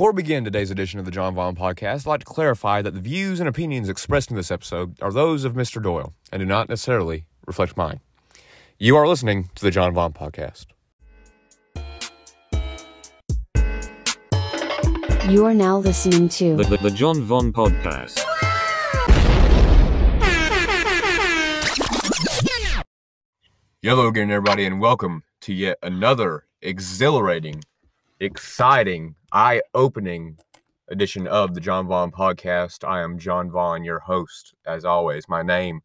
Before we begin today's edition of the John Vaughn podcast, I'd like to clarify that the views and opinions expressed in this episode are those of Mr. Doyle and do not necessarily reflect mine. You are listening to the John Vaughn podcast. You are now listening to The, the, the John Vaughn Podcast. Hello again, everybody, and welcome to yet another exhilarating, exciting, eye opening edition of the John Vaughn podcast. I am John Vaughn, your host, as always. My name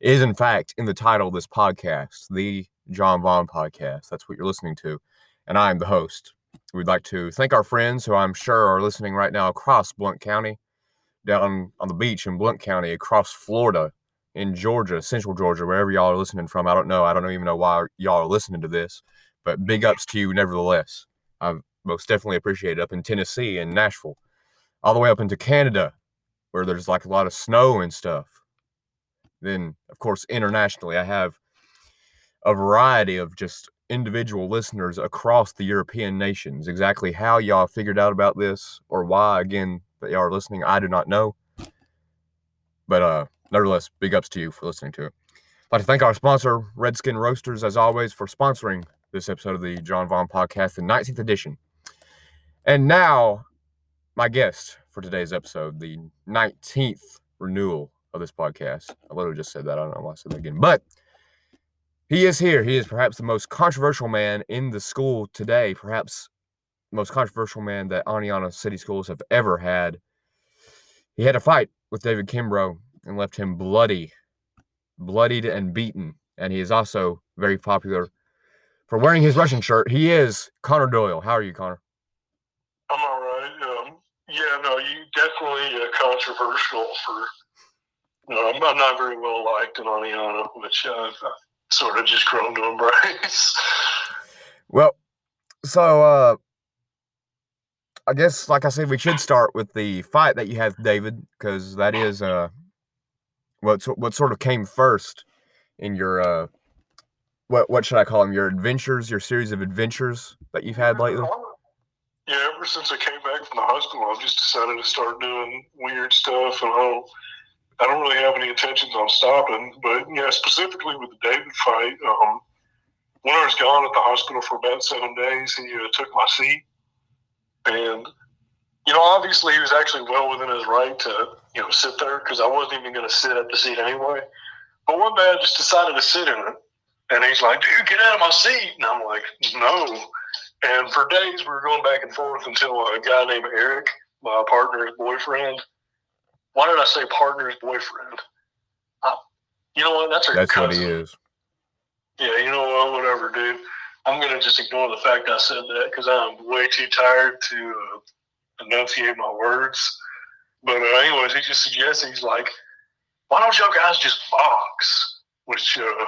is, in fact, in the title of this podcast, the John Vaughn podcast. That's what you're listening to, and I am the host. We'd like to thank our friends who I'm sure are listening right now across Blount County, down on the beach in Blount County, across Florida, in Georgia, Central Georgia, wherever y'all are listening from. I don't know. I don't even know why y'all are listening to this, but big ups to you nevertheless. I most definitely appreciate it up in Tennessee and Nashville, all the way up into Canada, where there's like a lot of snow and stuff. Then, of course, internationally, I have a variety of just individual listeners across the European nations. Exactly how y'all figured out about this or why, again, that y'all are listening, I do not know. But uh, nevertheless, big ups to you for listening to it. I'd like to thank our sponsor, Redskin Roasters, as always, for sponsoring this episode of the John Vaughn Podcast, the 19th edition. And now, my guest for today's episode, the 19th renewal of this podcast. I literally just said that. I don't know why I said that again. But he is here. He is perhaps the most controversial man in the school today, perhaps the most controversial man that Oneonta City Schools have ever had. He had a fight with David Kimbrough and left him bloody, bloodied and beaten. And he is also very popular for wearing his Russian shirt. He is Conner Doyle. How are you, Conner? I'm all right. Um, yeah, no, you definitely uh, controversial for. No, I'm, I'm not very well liked in Oneonta, which uh, I've sort of just grown to embrace. Well, so uh I guess like I said, we should start with the fight that you had David, because that is uh what what sort of came first in your uh what what should I call them? Your adventures, your series of adventures that you've had lately? Yeah, ever since I came back from the hospital, I've just decided to start doing weird stuff, and I don't, I don't really have any intentions on stopping. But yeah, specifically with the David fight, um, when I was gone at the hospital for about seven days, he uh, took my seat, and you know, obviously he was actually well within his right to you know sit there because I wasn't even going to sit at the seat anyway. But one day I just decided to sit in it, and he's like, "Dude, get out of my seat," and I'm like, "No." And for days we were going back and forth until a guy named Eric, my partner's boyfriend. Why did I say partner's boyfriend? I, you know what? That's her That's cousin. what he is. Yeah, you know what? Whatever, dude. I'm gonna just ignore the fact I said that because I'm way too tired to uh, enunciate my words. But uh, anyways, he just suggested he's like, "Why don't y'all guys just box?" Which, uh,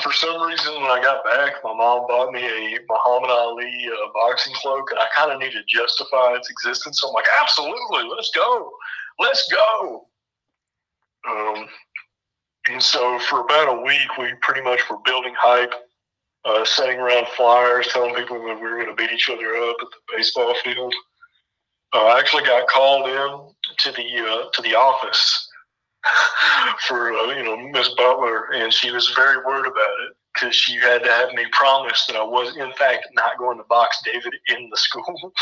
for some reason, when I got back, my mom bought me a Muhammad Ali uh, boxing cloak, and I kind of need to justify its existence. So I'm like, "Absolutely, let's go, let's go." Um, and so for about a week, we pretty much were building hype, uh, setting around flyers, telling people that we were going to beat each other up at the baseball field. Uh, I actually got called in to the uh, to the office for uh, you know Miss Butler, and she was very worried about it because she had to have me promise that I was in fact not going to box David in the school.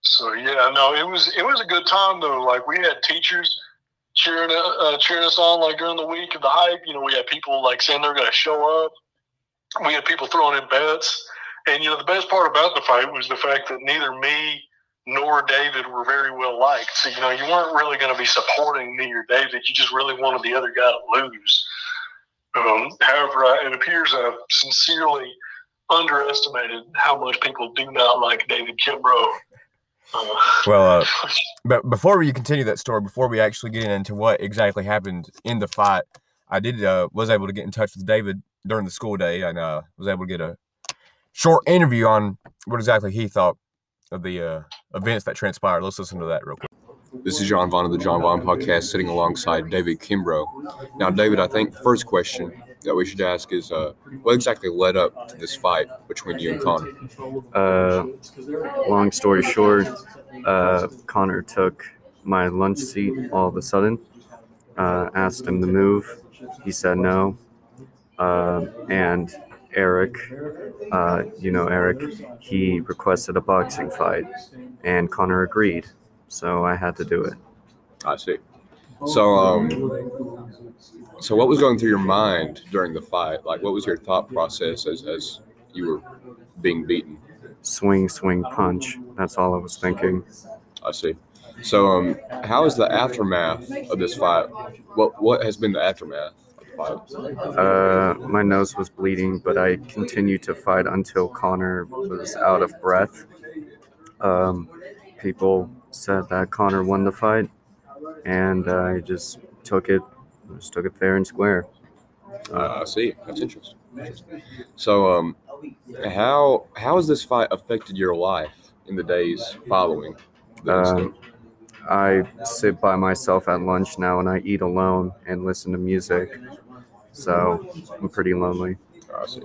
so yeah, no, it was it was a good time though. Like we had teachers cheering uh, cheering us on like during the week of the hype. You know, we had people like saying they're going to show up. We had people throwing in bets, and you know the best part about the fight was the fact that neither me nor David were very well liked. So you know you weren't really going to be supporting me or David. You just really wanted the other guy to lose. Um, however, I, it appears I've sincerely underestimated how much people do not like David Kimbrough. Uh, Well, uh, but before we continue that story, before we actually get into what exactly happened in the fight, I did uh, was able to get in touch with David during the school day and uh, was able to get a short interview on what exactly he thought of the uh, events that transpired. Let's listen to that real quick. This is John Vaughn of the John Vaughn podcast, sitting alongside David Kimbrough. Now, David, I think the first question that we should ask is uh, what exactly led up to this fight between you and Conner? Uh, long story short, uh, Conner took my lunch seat all of a sudden. Uh, asked him to move. He said no. Uh, and Eric, uh, you know Eric, he requested a boxing fight, and Conner agreed. So I had to do it. I see. So, um, so what was going through your mind during the fight? Like, what was your thought process as, as you were being beaten? Swing, swing, punch. That's all I was thinking. I see. So, um, how is the aftermath of this fight? What what has been the aftermath of the fight? Uh, my nose was bleeding, but I continued to fight until Conner was out of breath. Um, people said that Conner won the fight, and I just took it, just took it fair and square. Uh, I see. That's interesting. So, um, how how has this fight affected your life in the days following? the Um. I sit by myself at lunch now, and I eat alone and listen to music. So I'm pretty lonely. I see.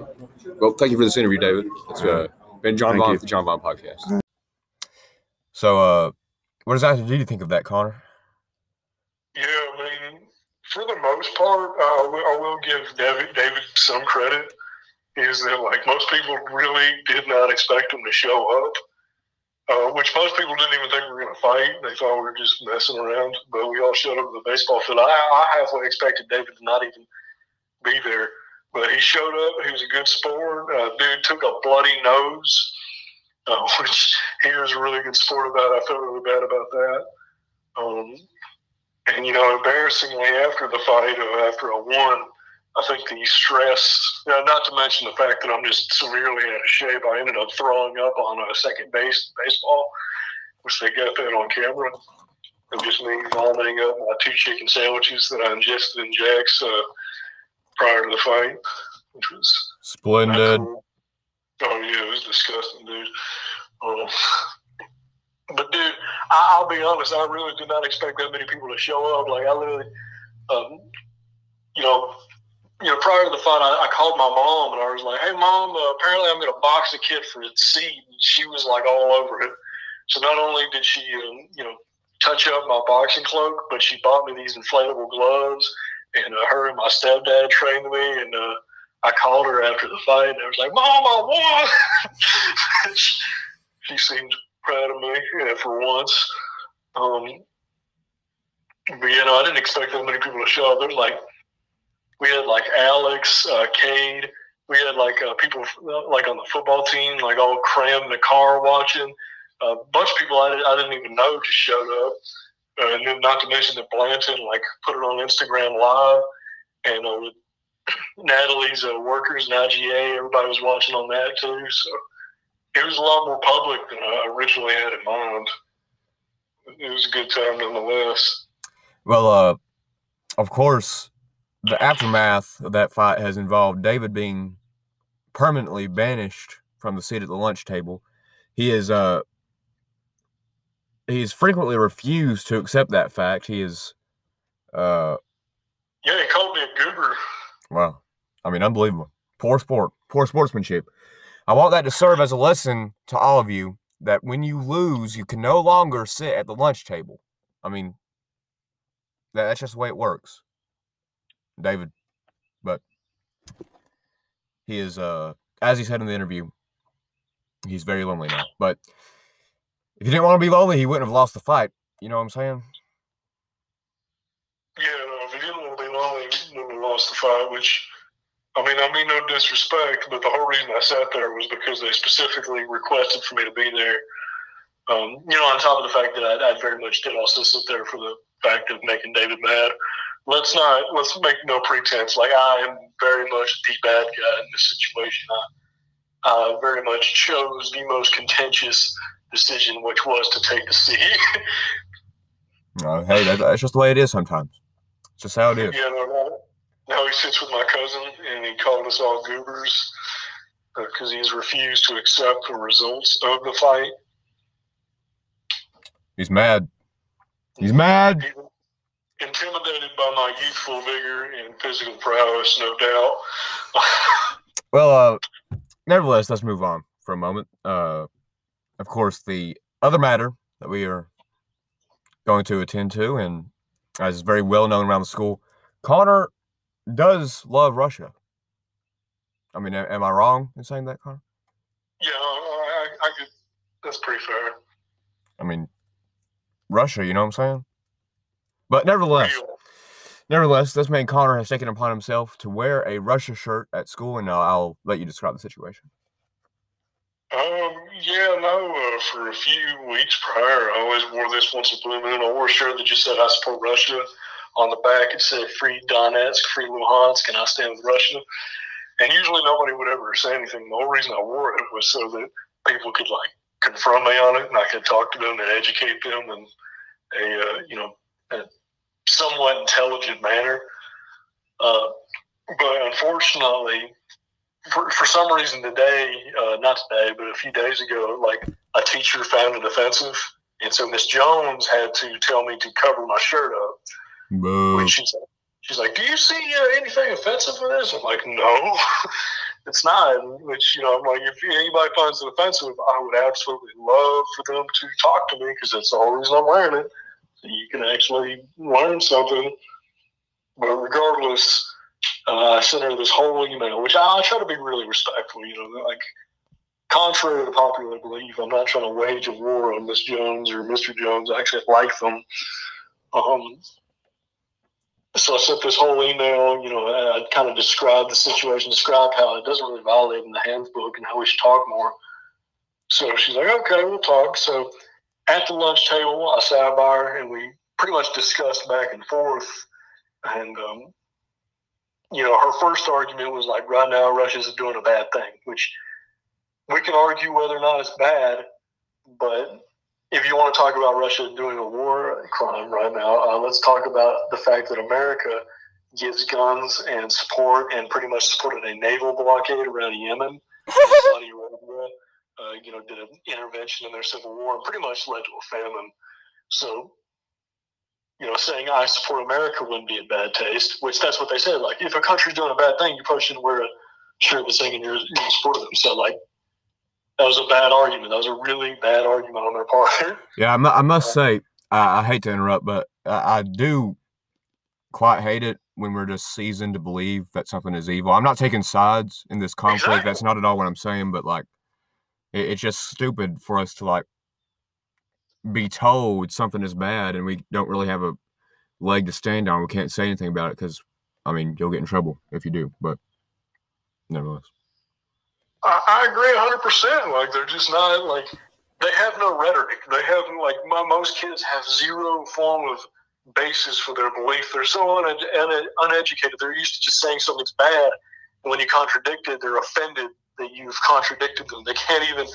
Well, thank you for this interview, David. It's uh, been John Thank Vaughn the John Vaughn podcast. So, uh, what does you think of that, Conner? Yeah, I mean, for the most part, uh, I will- I will give David, David some credit. Is that like most people really did not expect him to show up, uh, which most people didn't even think we were going to fight. They thought we were just messing around, but we all showed up at the baseball field. I, I halfway expected David to not even be there, but he showed up. He was a good sport. Uh, dude took a bloody nose, uh, which he was a really good sport about. I felt really bad about that. Um, and you know, embarrassingly, after the fight, uh, after I won, I think the stress, you know, not to mention the fact that I'm just severely out of shape, I ended up throwing up on a second base baseball, which they got that on camera. And just me vomiting up my two chicken sandwiches that I ingested in Jack's uh, prior to the fight, which was Splendid. Oh yeah, it was disgusting, dude. Um, but dude, I, I'll be honest, I really did not expect that many people to show up. Like I literally, um, you know, you know, prior to the fight, I, I called my mom and I was like, "Hey, mom, uh, apparently I'm going to box a kid for its seat." And she was like all over it. So not only did she, um, you know, touch up my boxing cloak, but she bought me these inflatable gloves. And uh, her and my stepdad trained me, and uh, I called her after the fight, and I was like, "Mom, I won!" she seemed proud of me yeah, for once. Um, but you know, I didn't expect that many people to show up. There's like we had like Alex, uh, Cade. We had like uh, people uh, like on the football team, like all crammed in the car watching. A bunch of people I, I didn't even know just showed up. Uh, and then not to mention that Blanton like put it on Instagram Live, and uh, Natalie's uh, workers and IGA, everybody was watching on that too. So it was a lot more public than I originally had in mind. It was a good time nonetheless. Well, uh, of course, the aftermath of that fight has involved David being permanently banished from the seat at the lunch table. He is uh he's frequently refused to accept that fact. He is uh Yeah, he called me a goober. Well, I mean unbelievable. Poor sport, poor sportsmanship. I want that to serve as a lesson to all of you that when you lose, you can no longer sit at the lunch table. I mean, that, that's just the way it works. David, but he is, uh, as he said in the interview, he's very lonely now. But if he didn't want to be lonely, he wouldn't have lost the fight. You know what I'm saying? Yeah, no, if he didn't want to be lonely, he wouldn't have lost the fight, which, I mean, I mean no disrespect, but the whole reason I sat there was because they specifically requested for me to be there. Um, you know, on top of the fact that I, I very much did also sit there for the fact of making David mad. Let's not, let's make no pretense. Like, I am very much the bad guy in this situation. I, I very much chose the most contentious decision, which was to take the seat. Uh, hey, that, that's just the way it is sometimes. It's just how it is. Yeah, no, no. Now he sits with my cousin, and he called us all goobers because he's refused to accept the results of the fight. He's mad. He's mad. Intimidated by my youthful vigor and physical prowess, no doubt. Well, uh, nevertheless, let's move on for a moment. Uh, of course, the other matter that we are going to attend to, and as is very well known around the school, Conner does love Russia. I mean, am I wrong in saying that, Conner? yeah, I, I, I could. That's pretty fair. I mean, Russia, you know what I'm saying? But nevertheless, Real. nevertheless, this man Conner has taken upon himself to wear a Russia shirt at school, and I'll, I'll let you describe the situation. Um, yeah, no, uh, for a few weeks prior, I always wore this once a blue moon. I wore a shirt that just said I support Russia. On the back, it said Free Donetsk, Free Luhansk, and I stand with Russia. And usually nobody would ever say anything. The whole reason I wore it was so that people could, like, confront me on it and I could talk to them and educate them in a, uh, you know, a somewhat intelligent manner. Uh, but unfortunately, for, for some reason today, uh, not today, but a few days ago, like a teacher found it offensive. And so Miss Jones had to tell me to cover my shirt up. Boo. Which she's like, she's like, "Do you see uh, anything offensive in this?" I'm like, "No, it's not." Which you know, I'm like, if anybody finds it offensive, I would absolutely love for them to talk to me because that's the whole reason I'm wearing it. So you can actually learn something. But regardless, uh, I sent her this whole email, which I, I try to be really respectful. You know, like contrary to popular belief, I'm not trying to wage a war on Miss Jones or Mr. Jones. I actually like them. Um, so I sent this whole email, you know, I, kind of described the situation, described how it doesn't really violate in the handbook and how we should talk more. So she's like, okay, we'll talk. So at the lunch table, I sat by her and we pretty much discussed back and forth. And, um, you know, her first argument was like, right now, Russia's doing a bad thing, which we can argue whether or not it's bad, but if you want to talk about Russia doing a war crime right now, uh, let's talk about the fact that America gives guns and support and pretty much supported a naval blockade around Yemen. Saudi Arabia, uh, you know, did an intervention in their civil war and pretty much led to a famine. So, you know, saying I support America wouldn't be a bad taste, which that's what they said. Like, if a country's doing a bad thing, you probably shouldn't wear a shirt that's saying you're, you're in support of them. So, like, that was a bad argument. That was a really bad argument on their part. Yeah, I I must say, I, I hate to interrupt, but I, I do quite hate it when we're just seasoned to believe that something is evil. I'm not taking sides in this conflict. That's not at all what I'm saying, but like, it, it's just stupid for us to like be told something is bad and we don't really have a leg to stand on. We can't say anything about it because, I mean, you'll get in trouble if you do. But nevertheless, I, I agree 100%. Like, they're just not, like, they have no rhetoric. They have, like, my, most kids have zero form of basis for their belief. They're so un, un, uneducated. They're used to just saying something's bad. And when you contradict it, they're offended that you've contradicted them. They can't even,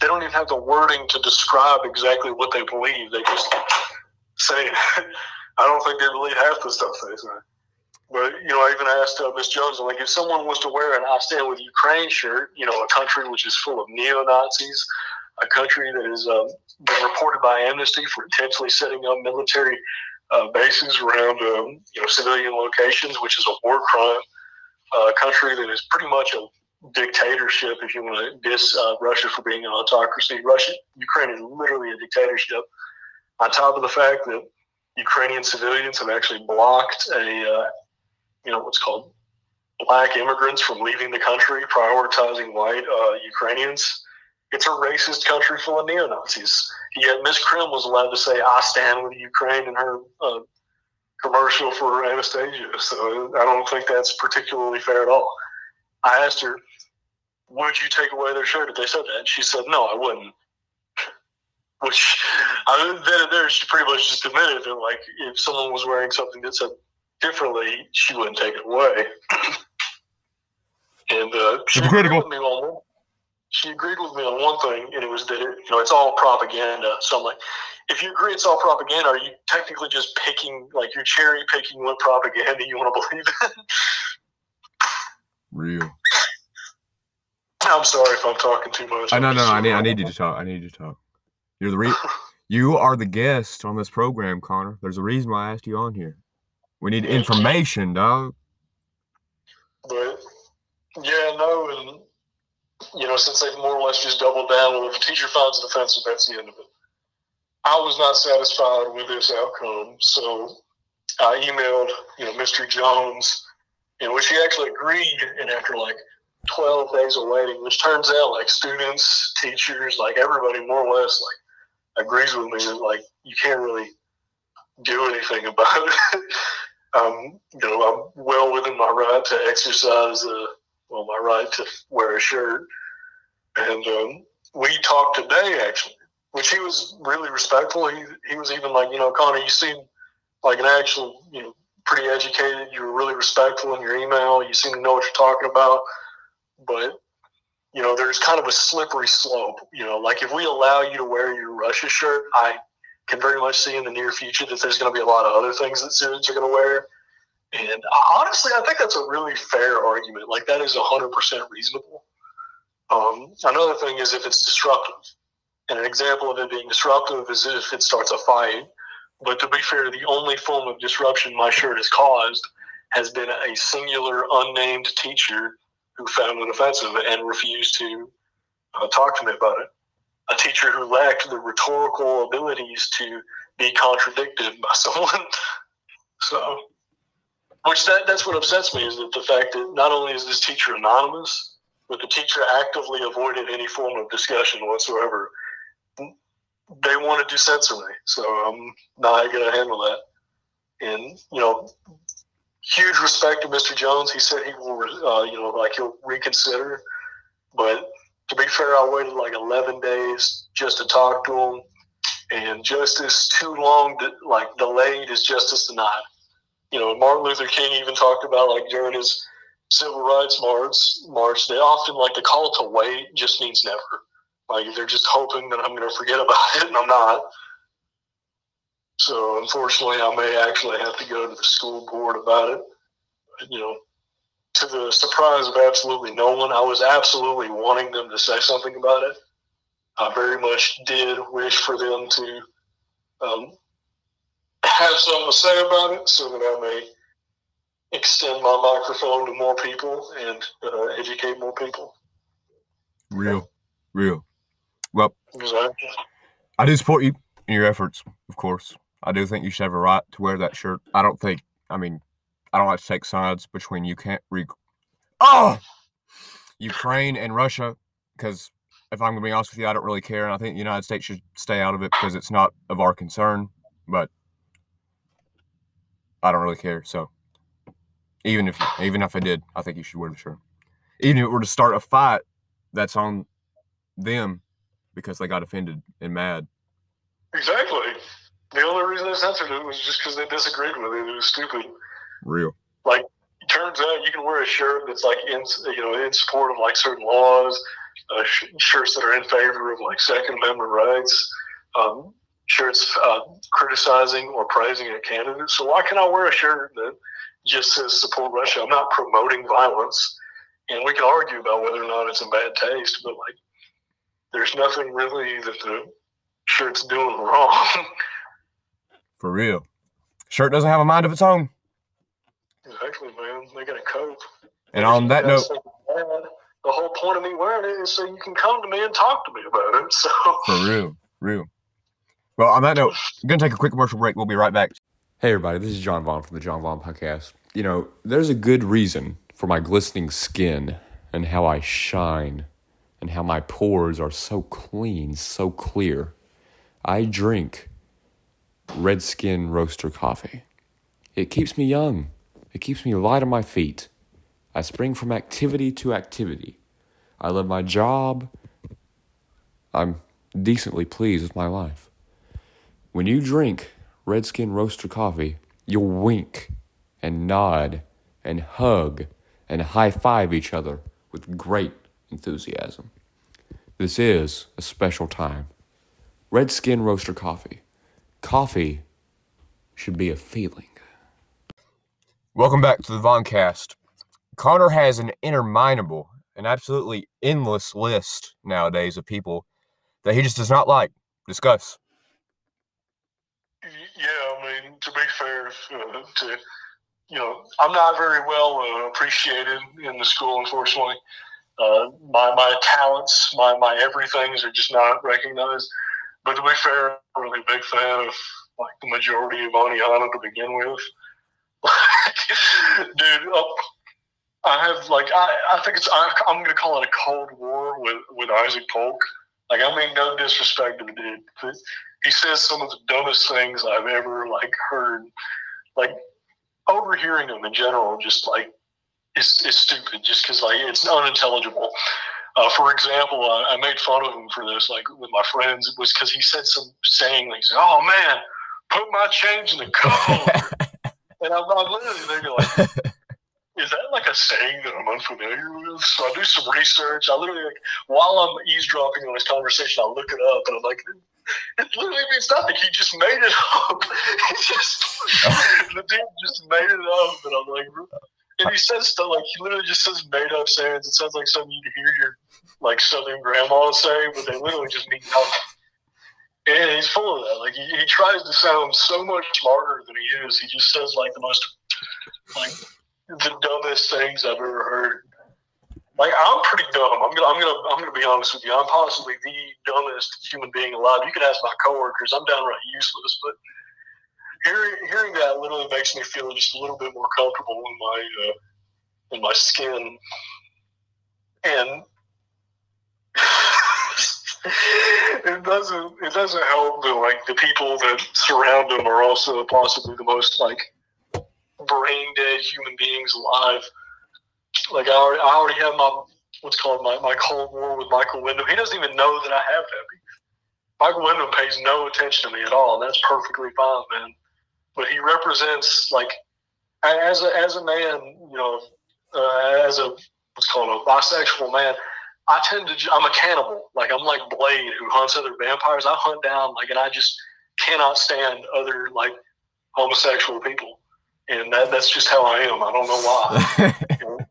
they don't even have the wording to describe exactly what they believe. They just say. I don't think they believe half the stuff they say. But you know, I even asked uh, Miss Jones, like, if someone was to wear an "I Stand with Ukraine" shirt, you know, a country which is full of neo Nazis, a country that has um, been reported by Amnesty for intentionally setting up military uh, bases around, um, you know, civilian locations, which is a war crime, uh, a country that is pretty much a dictatorship. If you want to diss uh, Russia for being an autocracy, Russia, Ukraine is literally a dictatorship. On top of the fact that Ukrainian civilians have actually blocked a uh, you know what's called black immigrants from leaving the country, prioritizing white uh, Ukrainians. It's a racist country full of neo Nazis. Yet Miss Krim was allowed to say "I stand with Ukraine" in her uh, commercial for Anastasia. So I don't think that's particularly fair at all. I asked her, "Would you take away their shirt if they said that?" She said, "No, I wouldn't." Which I mean, then and there she pretty much just admitted that like if someone was wearing something that said differently, she wouldn't take it away. and uh, she agreed with me on one. She agreed with me on one thing, and it was that it, you know it's all propaganda. So I'm like, if you agree it's all propaganda, are you technically just picking like you're cherry picking what propaganda you want to believe in? real. I'm sorry if I'm talking too much. I no no. I need I need you to talk. I need you to talk. You're the re- you are the guest on this program, Conner. There's a reason why I asked you on here. We need information, dog. But yeah, no, and you know, since they've more or less just doubled down, well, if a teacher finds it offensive, that's the end of it. I was not satisfied with this outcome, so I emailed, you know, Mr. Jones, in which he actually agreed. And after like 12 days of waiting, which turns out like students, teachers, like everybody more or less like agrees with me that like you can't really do anything about it. Um, you know, I'm well within my right to exercise, uh, well, my right to wear a shirt. And um, we talked today actually, which he was really respectful. He, he was even like, you know, Conner, you seem like an actual, you know, pretty educated. You were really respectful in your email. You seem to know what you're talking about. But, you know, there's kind of a slippery slope. You know, like if we allow you to wear your Russia shirt, I can very much see in the near future that there's going to be a lot of other things that students are going to wear. And honestly, I think that's a really fair argument. Like that is 100% reasonable. Um, another thing is if it's disruptive. And an example of it being disruptive is if it starts a fight. But to be fair, the only form of disruption my shirt has caused has been a singular unnamed teacher who found it offensive and refused to uh, talk to me about it. A teacher who lacked the rhetorical abilities to be contradicted by someone. so, which that, that's what upsets me is that the fact that not only is this teacher anonymous, but the teacher actively avoided any form of discussion whatsoever. They wanted to censor me, so I'm not going to handle that. And you know, huge respect to Mr. Jones. He said he will, uh, you know, like he'll reconsider. But to be fair, I waited like 11 days just to talk to him, and justice too long, like delayed, is justice denied. You know, Martin Luther King even talked about like during his civil rights march. March, they often like the call to wait just means never. Like they're just hoping that I'm going to forget about it, and I'm not. So unfortunately, I may actually have to go to the school board about it. You know, to the surprise of absolutely no one, I was absolutely wanting them to say something about it. I very much did wish for them to um, have something to say about it so that I may extend my microphone to more people and uh, educate more people. Real, real. Well, Exactly. I do support you in your efforts, of course. I do think you should have a right to wear that shirt. I don't think, I mean, I don't like to take sides between you can't re. Oh! Ukraine and Russia, because if I'm going to be honest with you, I don't really care. And I think the United States should stay out of it because it's not of our concern. But I don't really care. So even if even if I did, I think you should wear the shirt. Even if it were to start a fight, that's on them because they got offended and mad. Exactly. The only reason they censored it was just because they disagreed with it. It was stupid. Real. Like, turns out you can wear a shirt that's like in you know in support of like certain laws, uh, sh- shirts that are in favor of like Second Amendment rights, um, shirts uh, criticizing or praising a candidate. So why can I wear a shirt that just says support Russia? I'm not promoting violence, and we can argue about whether or not it's in bad taste, but like there's nothing really that the shirt's doing wrong. For real. Shirt doesn't have a mind of its own. Exactly, man. They got to cope. And on that note, the whole point of me wearing it is so you can come to me and talk to me about it. So, for real, real. Well, on that note, I'm going to take a quick commercial break. We'll be right back. Hey, everybody, this is John Vaughn from the John Vaughn Podcast. You know, there's a good reason for my glistening skin and how I shine and how my pores are so clean, so clear. I drink Redskin Roaster coffee. It keeps me young, it keeps me light on my feet. I spring from activity to activity. I love my job. I'm decently pleased with my life. When you drink Redskin Roaster coffee, you'll wink and nod and hug and high five each other with great enthusiasm. This is a special time. Redskin Roaster coffee. Coffee should be a feeling. Welcome back to the Voncast. Conner has an interminable, an absolutely endless list nowadays of people that he just does not like. Discuss. yeah, I mean, to be fair uh, to you know, I'm not very well uh, appreciated in the school, unfortunately. Uh, my my talents, my my everythings are just not recognized. But to be fair, I'm really a big fan of like the majority of Oneonta to begin with. Dude, uh, I have like I, I think it's I, I'm gonna call it a cold war with with Isaac Polk. Like I mean no disrespect to the dude, he says some of the dumbest things I've ever like heard. Like overhearing him in general, just like is is stupid, just because like it's unintelligible. Uh, for example, I, I made fun of him for this, like with my friends. It was because he said some saying, like, "Oh man, put my change in the cup," and I'm, I'm literally thinking, like, is that like a saying that I'm unfamiliar with? So I do some research. I literally, like, while I'm eavesdropping on this conversation, I look it up, and I'm like, it literally means nothing. He just made it up. He just the dude just made it up, and I'm like, and he says stuff like he literally just says made up sayings. It sounds like something you'd hear your like southern grandma say, but they literally just mean nothing. And he's full of that. Like he, he tries to sound so much smarter than he is. He just says like the most like the dumbest things I've ever heard. Like I'm pretty dumb. I'm gonna I'm gonna I'm gonna be honest with you. I'm possibly the dumbest human being alive. You can ask my coworkers. I'm downright useless, but hearing hearing that literally makes me feel just a little bit more comfortable in my uh, in my skin. And it doesn't it doesn't help that like the people that surround him are also possibly the most like brain dead human beings alive. Like I already, I already have my what's called my, my cold war with Michael Wyndham. He doesn't even know that I have that. Michael Wyndham pays no attention to me at all, that's perfectly fine, man. But he represents like as a as a man, you know, uh, as a what's called a bisexual man. I tend to I'm a cannibal. Like I'm like Blade who hunts other vampires. I hunt down like, and I just cannot stand other like homosexual people and that, that's just how I am. I don't know why.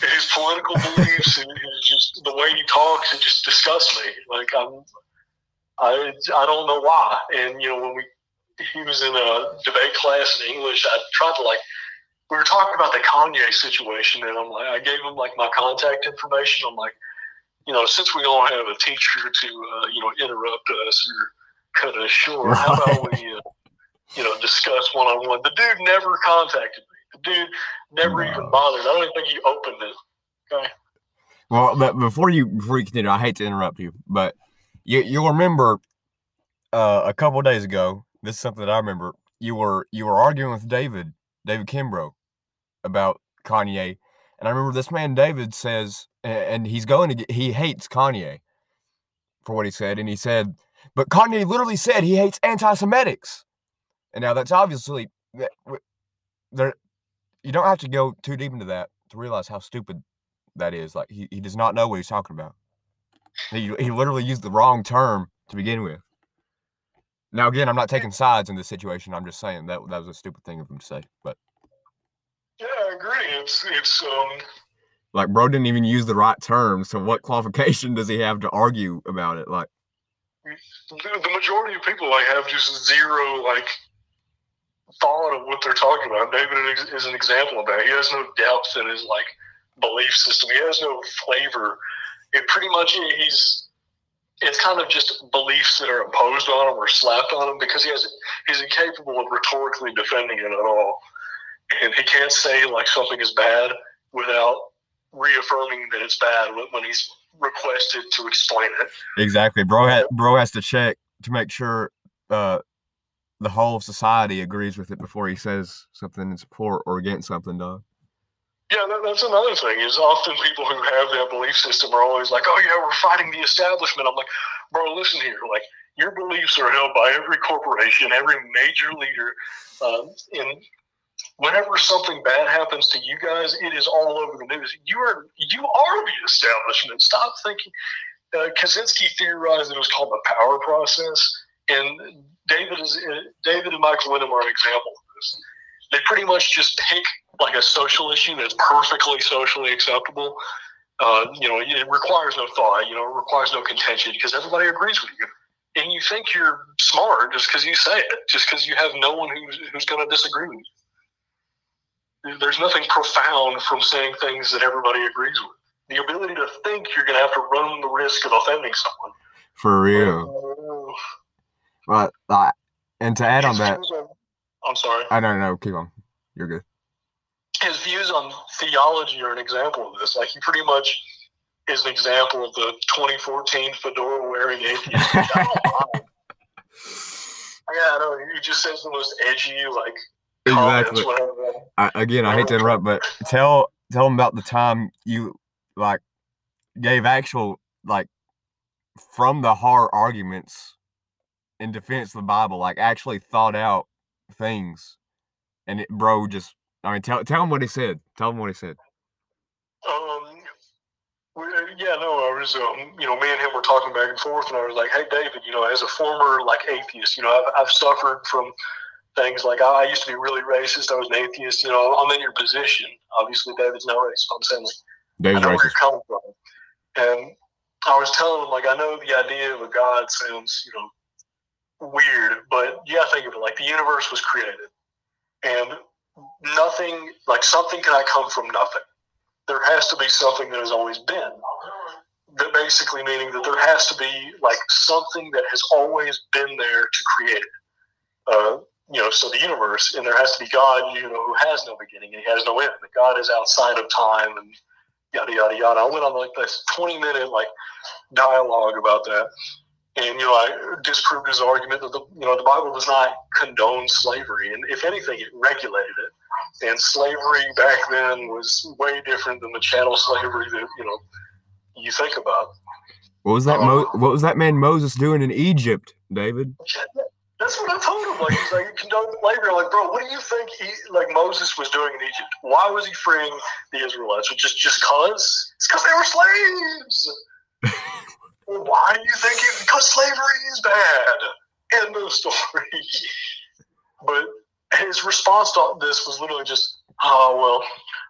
his political beliefs and his just the way he talks, it just disgusts me. Like I'm, I I don't know why. And you know when we he was in a debate class in English, I tried to like we were talking about the Kanye situation, and I'm like I gave him like my contact information. I'm like, you know, since we don't have a teacher to uh, you know interrupt us or cut us short, how about we uh, you know, discuss one on one. The dude never contacted me. The dude never even bothered. I don't even think he opened it. Okay. Well, but before you before you continue, I hate to interrupt you, but you you'll remember uh, a couple days ago. This is something that I remember. You were you were arguing with David David Kimbrough about Kanye, and I remember this man David says, and he's going to get, he hates Kanye for what he said, and he said, but Kanye literally said he hates anti-Semitics. And now that's obviously there. You don't have to go too deep into that to realize how stupid that is. Like he, he does not know what he's talking about. He, he literally used the wrong term to begin with. Now again, I'm not taking sides in this situation. I'm just saying that that was a stupid thing of him to say. But yeah, I agree. It's it's um like bro didn't even use the right term. So what qualification does he have to argue about it? Like the majority of people like have just zero like thought of what they're talking about. David is an example of that. He has no depth in his like belief system. He has no flavor. It pretty much he's it's kind of just beliefs that are imposed on him or slapped on him because he has he's incapable of rhetorically defending it at all. And he can't say like something is bad without reaffirming that it's bad when he's requested to explain it. Exactly. Bro ha- bro has to check to make sure uh the whole society agrees with it before he says something in support or against something, dog. Yeah, that, that's another thing. Is often people who have that belief system are always like, "Oh yeah, we're fighting the establishment." I'm like, bro, listen here. Like your beliefs are held by every corporation, every major leader. Um, and whenever something bad happens to you guys, it is all over the news. You are you are the establishment. Stop thinking. Uh, Kaczynski theorized it was called the power process, and David is David and Michael Wyndham are an example of this. They pretty much just pick like a social issue that's perfectly socially acceptable. Uh, you know, it requires no thought. You know, it requires no contention because everybody agrees with you, and you think you're smart just because you say it, just because you have no one who's who's going to disagree with you. there's nothing profound from saying things that everybody agrees with. The ability to think you're going to have to run the risk of offending someone. For real. Right. Uh, and to add on that, I'm sorry. I don't know. Keep on. You're good. His views on theology are an example of this. Like he pretty much is an example of the 2014 fedora wearing atheist. which I don't mind. yeah, I know. He just says the most edgy, like comments, Exactly. whatever. I, again, I hate to interrupt, but tell tell them about the time you like gave actual like from the heart arguments in defense of the Bible, like actually thought out things, and it, bro, just I mean, tell tell him what he said. Tell him what he said. Um, yeah, no, I was, um, you know, me and him were talking back and forth, and I was like, hey, David, you know, as a former like atheist, you know, I've, I've suffered from things like I, I used to be really racist. I was an atheist. You know, I'm in your position. Obviously, David's not racist. I'm saying like. I Dave's know where you're coming from. And I was telling him, like, I know the idea of a God sounds, you know, weird, but yeah, think of it like the universe was created. And nothing, like, something cannot come from nothing. There has to be something that has always been. That basically meaning that there has to be, like, something that has always been there to create it. Uh, you know, so the universe, and there has to be God, you know, who has no beginning and he has no end. That God is outside of time and yada yada yada. I went on like this twenty minute like dialogue about that, and you know I disproved his argument that the you know the Bible does not condone slavery, and if anything, it regulated it. And slavery back then was way different than the chattel slavery that you know you think about. What was that? Mo- um, what was that man Moses doing in Egypt, David? That's what I told him. Like he's like condone slavery. I'm like, bro, what do you think he like Moses was doing in Egypt? Why was he freeing the Israelites? Just just cause? It's because they were slaves. Well, Why do you think it? Because slavery is bad. End of story. but his response to this was literally just, "Oh well,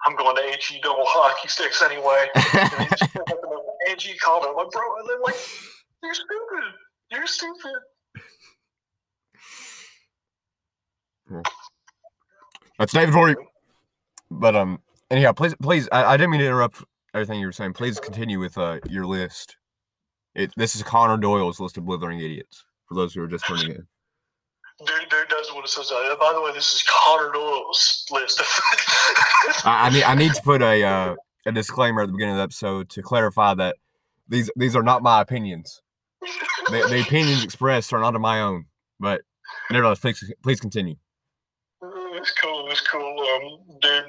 I'm going to HE double hockey sticks anyway." And he just kept up an edgy comment. I'm like, bro, and then like, you're stupid. You're stupid. That's David Horry. But um, anyhow, please, please, I, I didn't mean to interrupt everything you were saying. Please continue with uh your list. It this is Conner Doyle's list of blithering idiots. For those who are just tuning in. Dude, dude does what it says. Uh, by the way, this is Conner Doyle's list. I, I need I need to put a uh, a disclaimer at the beginning of the episode to clarify that these these are not my opinions. The, the opinions expressed are not of my own. But nevertheless, please please continue. it's cool. It's cool. Um, dude,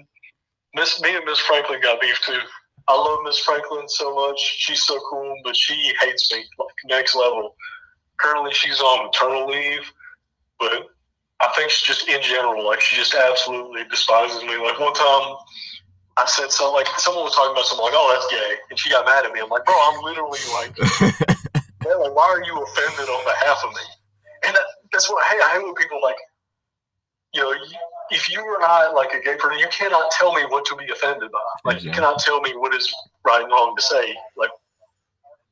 Miss me and Miss Franklin got beef too. I love Miss Franklin so much. She's so cool, but she hates me like next level. Currently, she's on maternal leave, but I think she just in general, like she just absolutely despises me. Like one time, I said something like someone was talking about something like, "Oh, that's gay," and she got mad at me. I'm like, "Bro, I'm literally like, man, like, why are you offended on behalf of me?" And that, that's what hey, I hate when people like, you know, if you are not like a gay person, you cannot tell me what to be offended by. Like, you cannot tell me what is right and wrong to say. Like,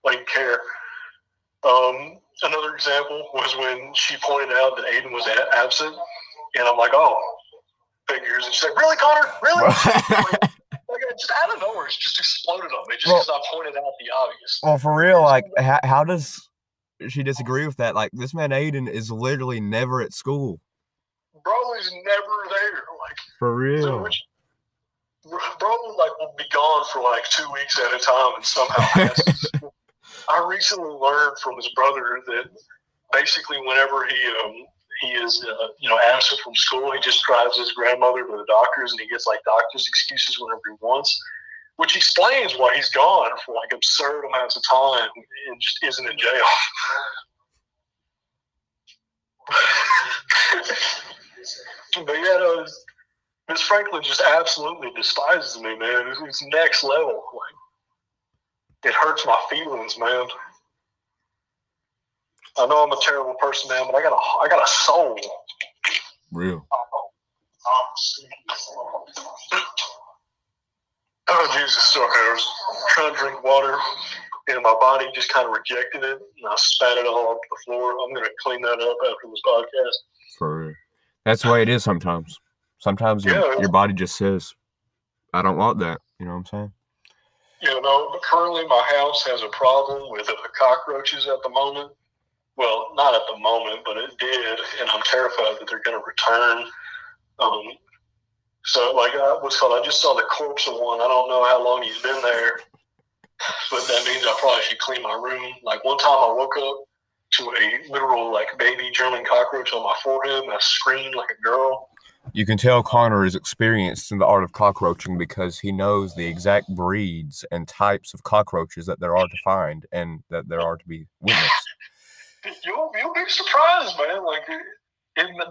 I don't care. Um, another example was when she pointed out that Aiden was a- absent, and I'm like, oh, figures. And she's like, really, Conner? Really? like, it just out of nowhere, it just exploded on me just Well- because I pointed out the obvious. well, for real, like how, how does she disagree with that? Like this man Aiden is literally never at school. Bro is never there. Like, For So real. which- bro, like will be gone for like two weeks at a time, and somehow. I recently learned from his brother that basically whenever he um, he is uh, you know absent from school, he just drives his grandmother to the doctors, and he gets like doctor's excuses whenever he wants, which explains why he's gone for like absurd amounts of time and just isn't in jail. but yeah, no, Miss Franklin just absolutely despises me, man. It's, it's next level. Like, it hurts my feelings, man. I know I'm a terrible person, man, but I got a I got a soul. Real. Oh Jesus! Sorry, I was trying to drink water, and my body just kind of rejected it, and I spat it all up the floor. I'm gonna clean that up after this podcast. For real. That's the way it is sometimes. Sometimes your, Yeah. your body just says, I don't want that. You know what I'm saying? You know, currently my house has a problem with uh, cockroaches at the moment. Well, not at the moment, but it did, and I'm terrified that they're going to return. Um, so, like, uh, what's called? I just saw the corpse of one. I don't know how long he's been there, but that means I probably should clean my room. Like one time, I woke up to a literal like baby German cockroach on my forehead, and I screamed like a girl. You can tell Conner is experienced in the art of cockroaching because he knows the exact breeds and types of cockroaches that there are to find and that there are to be witnessed. You'll you'll be surprised, man. Like it,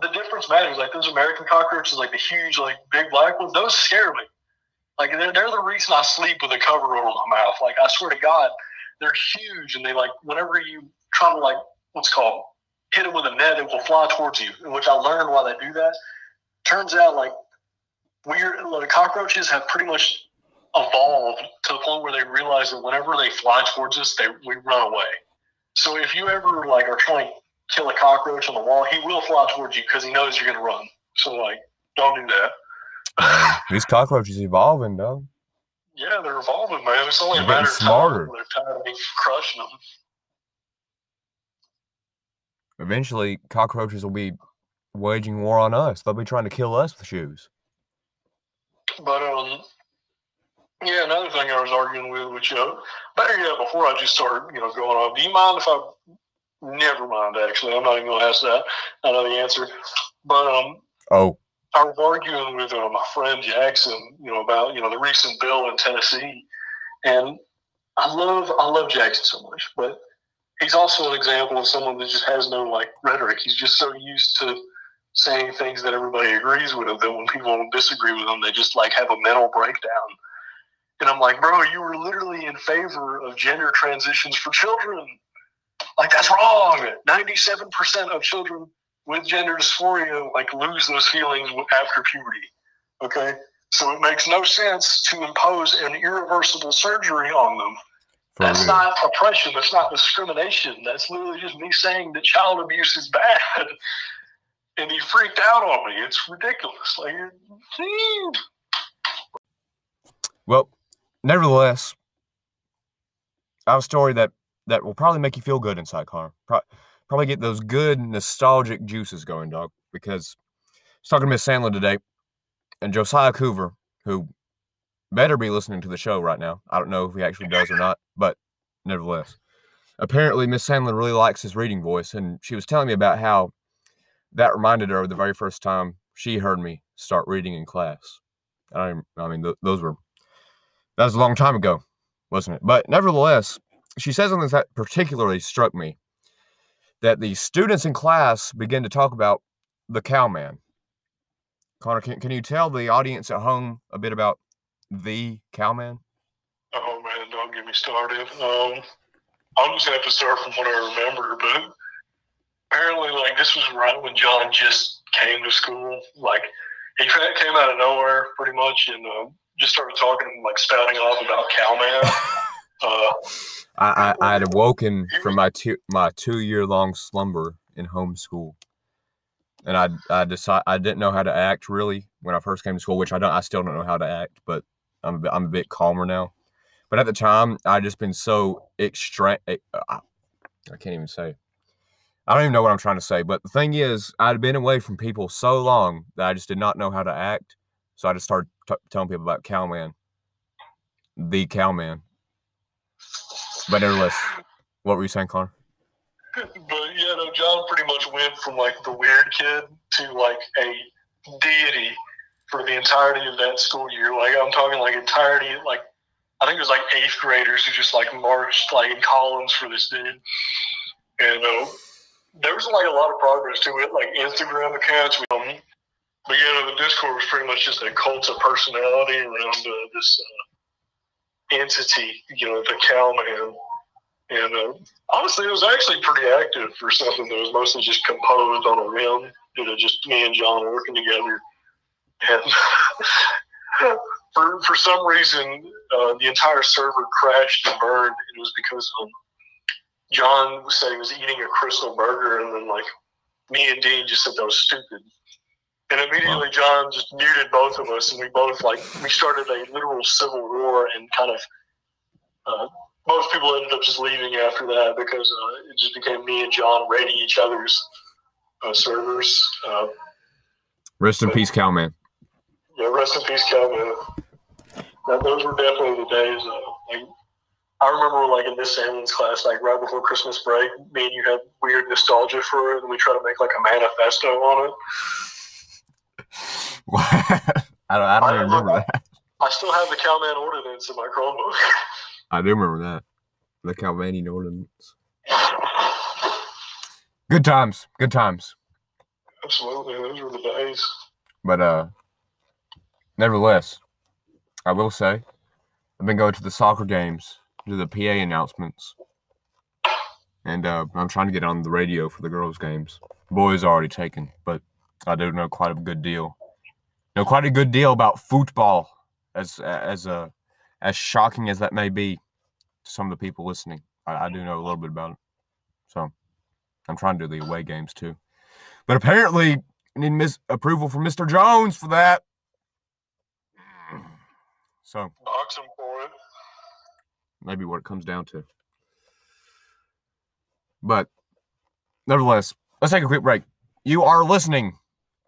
the difference matters. Like those American cockroaches, like the huge, like big black ones, those scare me. Like they're, they're the reason I sleep with a cover over my mouth. Like I swear to God, they're huge, and they like whenever you try to like what's called hit them with a net, it will fly towards you. Which I learned why they do that. Turns out like weird like cockroaches have pretty much evolved to the point where they realize that whenever they fly towards us, they we run away. So if you ever like are trying to kill a cockroach on the wall, he will fly towards you because he knows you're gonna run. So like, don't do that. These cockroaches evolving, though. Yeah, they're evolving, man. It's only a They're matter getting of time smarter. they're tired of me crushing them. Eventually, cockroaches will be waging war on us. They'll be trying to kill us with shoes. But um, yeah, another thing I was arguing with, which you know, better yet, before I just start, you know, going on. Do you mind if I? Never mind. Actually, I'm not even going to ask that. I know the answer. But um, Oh, I was arguing with uh, my friend Jackson, you know, about you know the recent bill in Tennessee, and I love I love Jackson so much, but he's also an example of someone that just has no like rhetoric. He's just so used to saying things that everybody agrees with him that when people disagree with him, they just like have a mental breakdown. And I'm like, bro, you were literally in favor of gender transitions for children. Like that's wrong. Ninety-seven percent of children with gender dysphoria like lose those feelings after puberty. Okay, so it makes no sense to impose an irreversible surgery on them. For That's real. not oppression. That's not discrimination. That's literally just me saying that child abuse is bad. And he freaked out on me. It's ridiculous. Like. Well, nevertheless, I have a story that that will probably make you feel good inside, Conner. Pro- probably get those good nostalgic juices going, dog. Because I was talking to Miss Sandler today, and Josiah Coover, who better be listening to the show right now. I don't know if he actually does or not, but nevertheless, apparently Miss Sandler really likes his reading voice, and she was telling me about how that reminded her of the very first time she heard me start reading in class. I I mean, th- those were that was a long time ago, wasn't it? But nevertheless, she says something that particularly struck me that the students in class begin to talk about the cowman. Conner, can, can you tell the audience at home a bit about the cowman? oh man, don't get me started. Um, I'm just gonna have to start from what I remember, but apparently, like this was right when John just came to school. Like he came out of nowhere, pretty much, and uh, just started talking, like spouting off about cowman. Uh, I, I, I had awoken from my two my two year long slumber in homeschool, and I I decide I didn't know how to act really when I first came to school, which I don't I still don't know how to act, but I'm a bit, I'm a bit calmer now. But at the time, I just been so extra. Eh, I can't even say. I don't even know what I'm trying to say. But the thing is, I'd been away from people so long that I just did not know how to act. So I just started t- telling people about Cowman, the Cowman. But nevertheless, what were you saying, Conner? but yeah, no, John pretty much went from like the weird kid to like a deity for the entirety of that school year. Like I'm talking like entirety, like I think it was like eighth graders who just like marched like in columns for this dude, and uh, there was like a lot of progress to it, like Instagram accounts. We, um, but yeah, no, the Discord was pretty much just a cult of personality around uh, this uh, entity, you know, the Cowman. And uh, honestly, it was actually pretty active for something that was mostly just composed on a whim. You know, just me and John working together. And for for some reason, uh, the entire server crashed and burned. It was because um, John said he was eating a crystal burger, and then like me and Dean just said that was stupid. And immediately John just muted both of us, and we both like we started a literal civil war, and kind of uh, most people ended up just leaving after that because uh, it just became me and John raiding each other's uh, servers. Uh, Rest in peace, Cowman. Yeah, rest in peace, Calvin. That, those were definitely the days. Uh, like, I remember, like in Miss Sandlin's class, like right before Christmas break, me and you had weird nostalgia for it, and we tried to make like a manifesto on it. I don't, I don't I even remember remember- that. I still have the Cowman ordinance in my Chromebook. I do remember that. The Calvanian ordinance. Good times. Good times. Absolutely, those were the days. But uh nevertheless, I will say I've been going to the soccer games, to the PA announcements. And uh, I'm trying to get on the radio for the girls' games. Boys are already taken, but I do know quite a good deal. Know quite a good deal about football, as as uh, as shocking as that may be to some of the people listening. I, I do know a little bit about it. So I'm trying to do the away games too. But apparently, need mis- approval from Mr. Jones for that. So Box him for it. maybe what it comes down to. But nevertheless, let's take a quick break. You are listening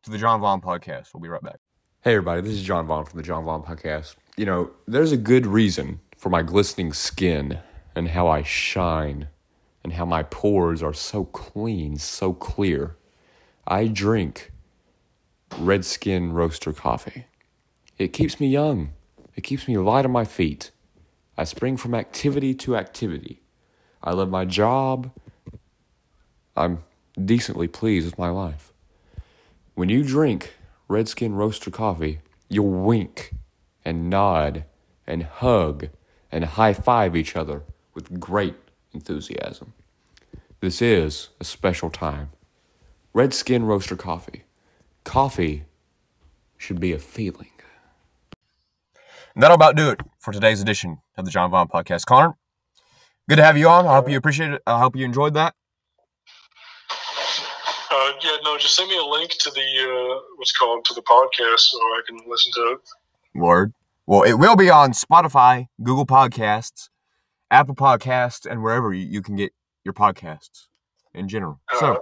to the John Vaughn podcast. We'll be right back. Hey, everybody, this is John Vaughn from the John Vaughn podcast. You know, there's a good reason for my glistening skin and how I shine and how my pores are so clean, so clear. I drink Redskin Roaster coffee. It keeps me young, it keeps me light on my feet. I spring from activity to activity. I love my job. I'm decently pleased with my life. When you drink Redskin Roaster coffee, you'll wink and nod and hug and high five each other with great enthusiasm. This is a special time. Redskin Roaster coffee. Coffee should be a feeling. And that'll about do it for today's edition of the John Vaughn podcast. Conner, good to have you on. I hope you appreciate it. I hope you enjoyed that. Uh, yeah, no, just send me a link to the uh, what's called to the podcast so I can listen to it. Word. Well, it will be on Spotify, Google Podcasts, Apple Podcasts, and wherever you, you can get your podcasts in general. So, Uh,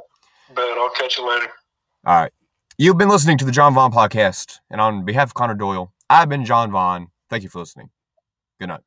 bet I'll catch you later. all right. You've been listening to the John Vaughn podcast. And on behalf of Conner Doyle, I've been John Vaughn. Thank you for listening. Good night.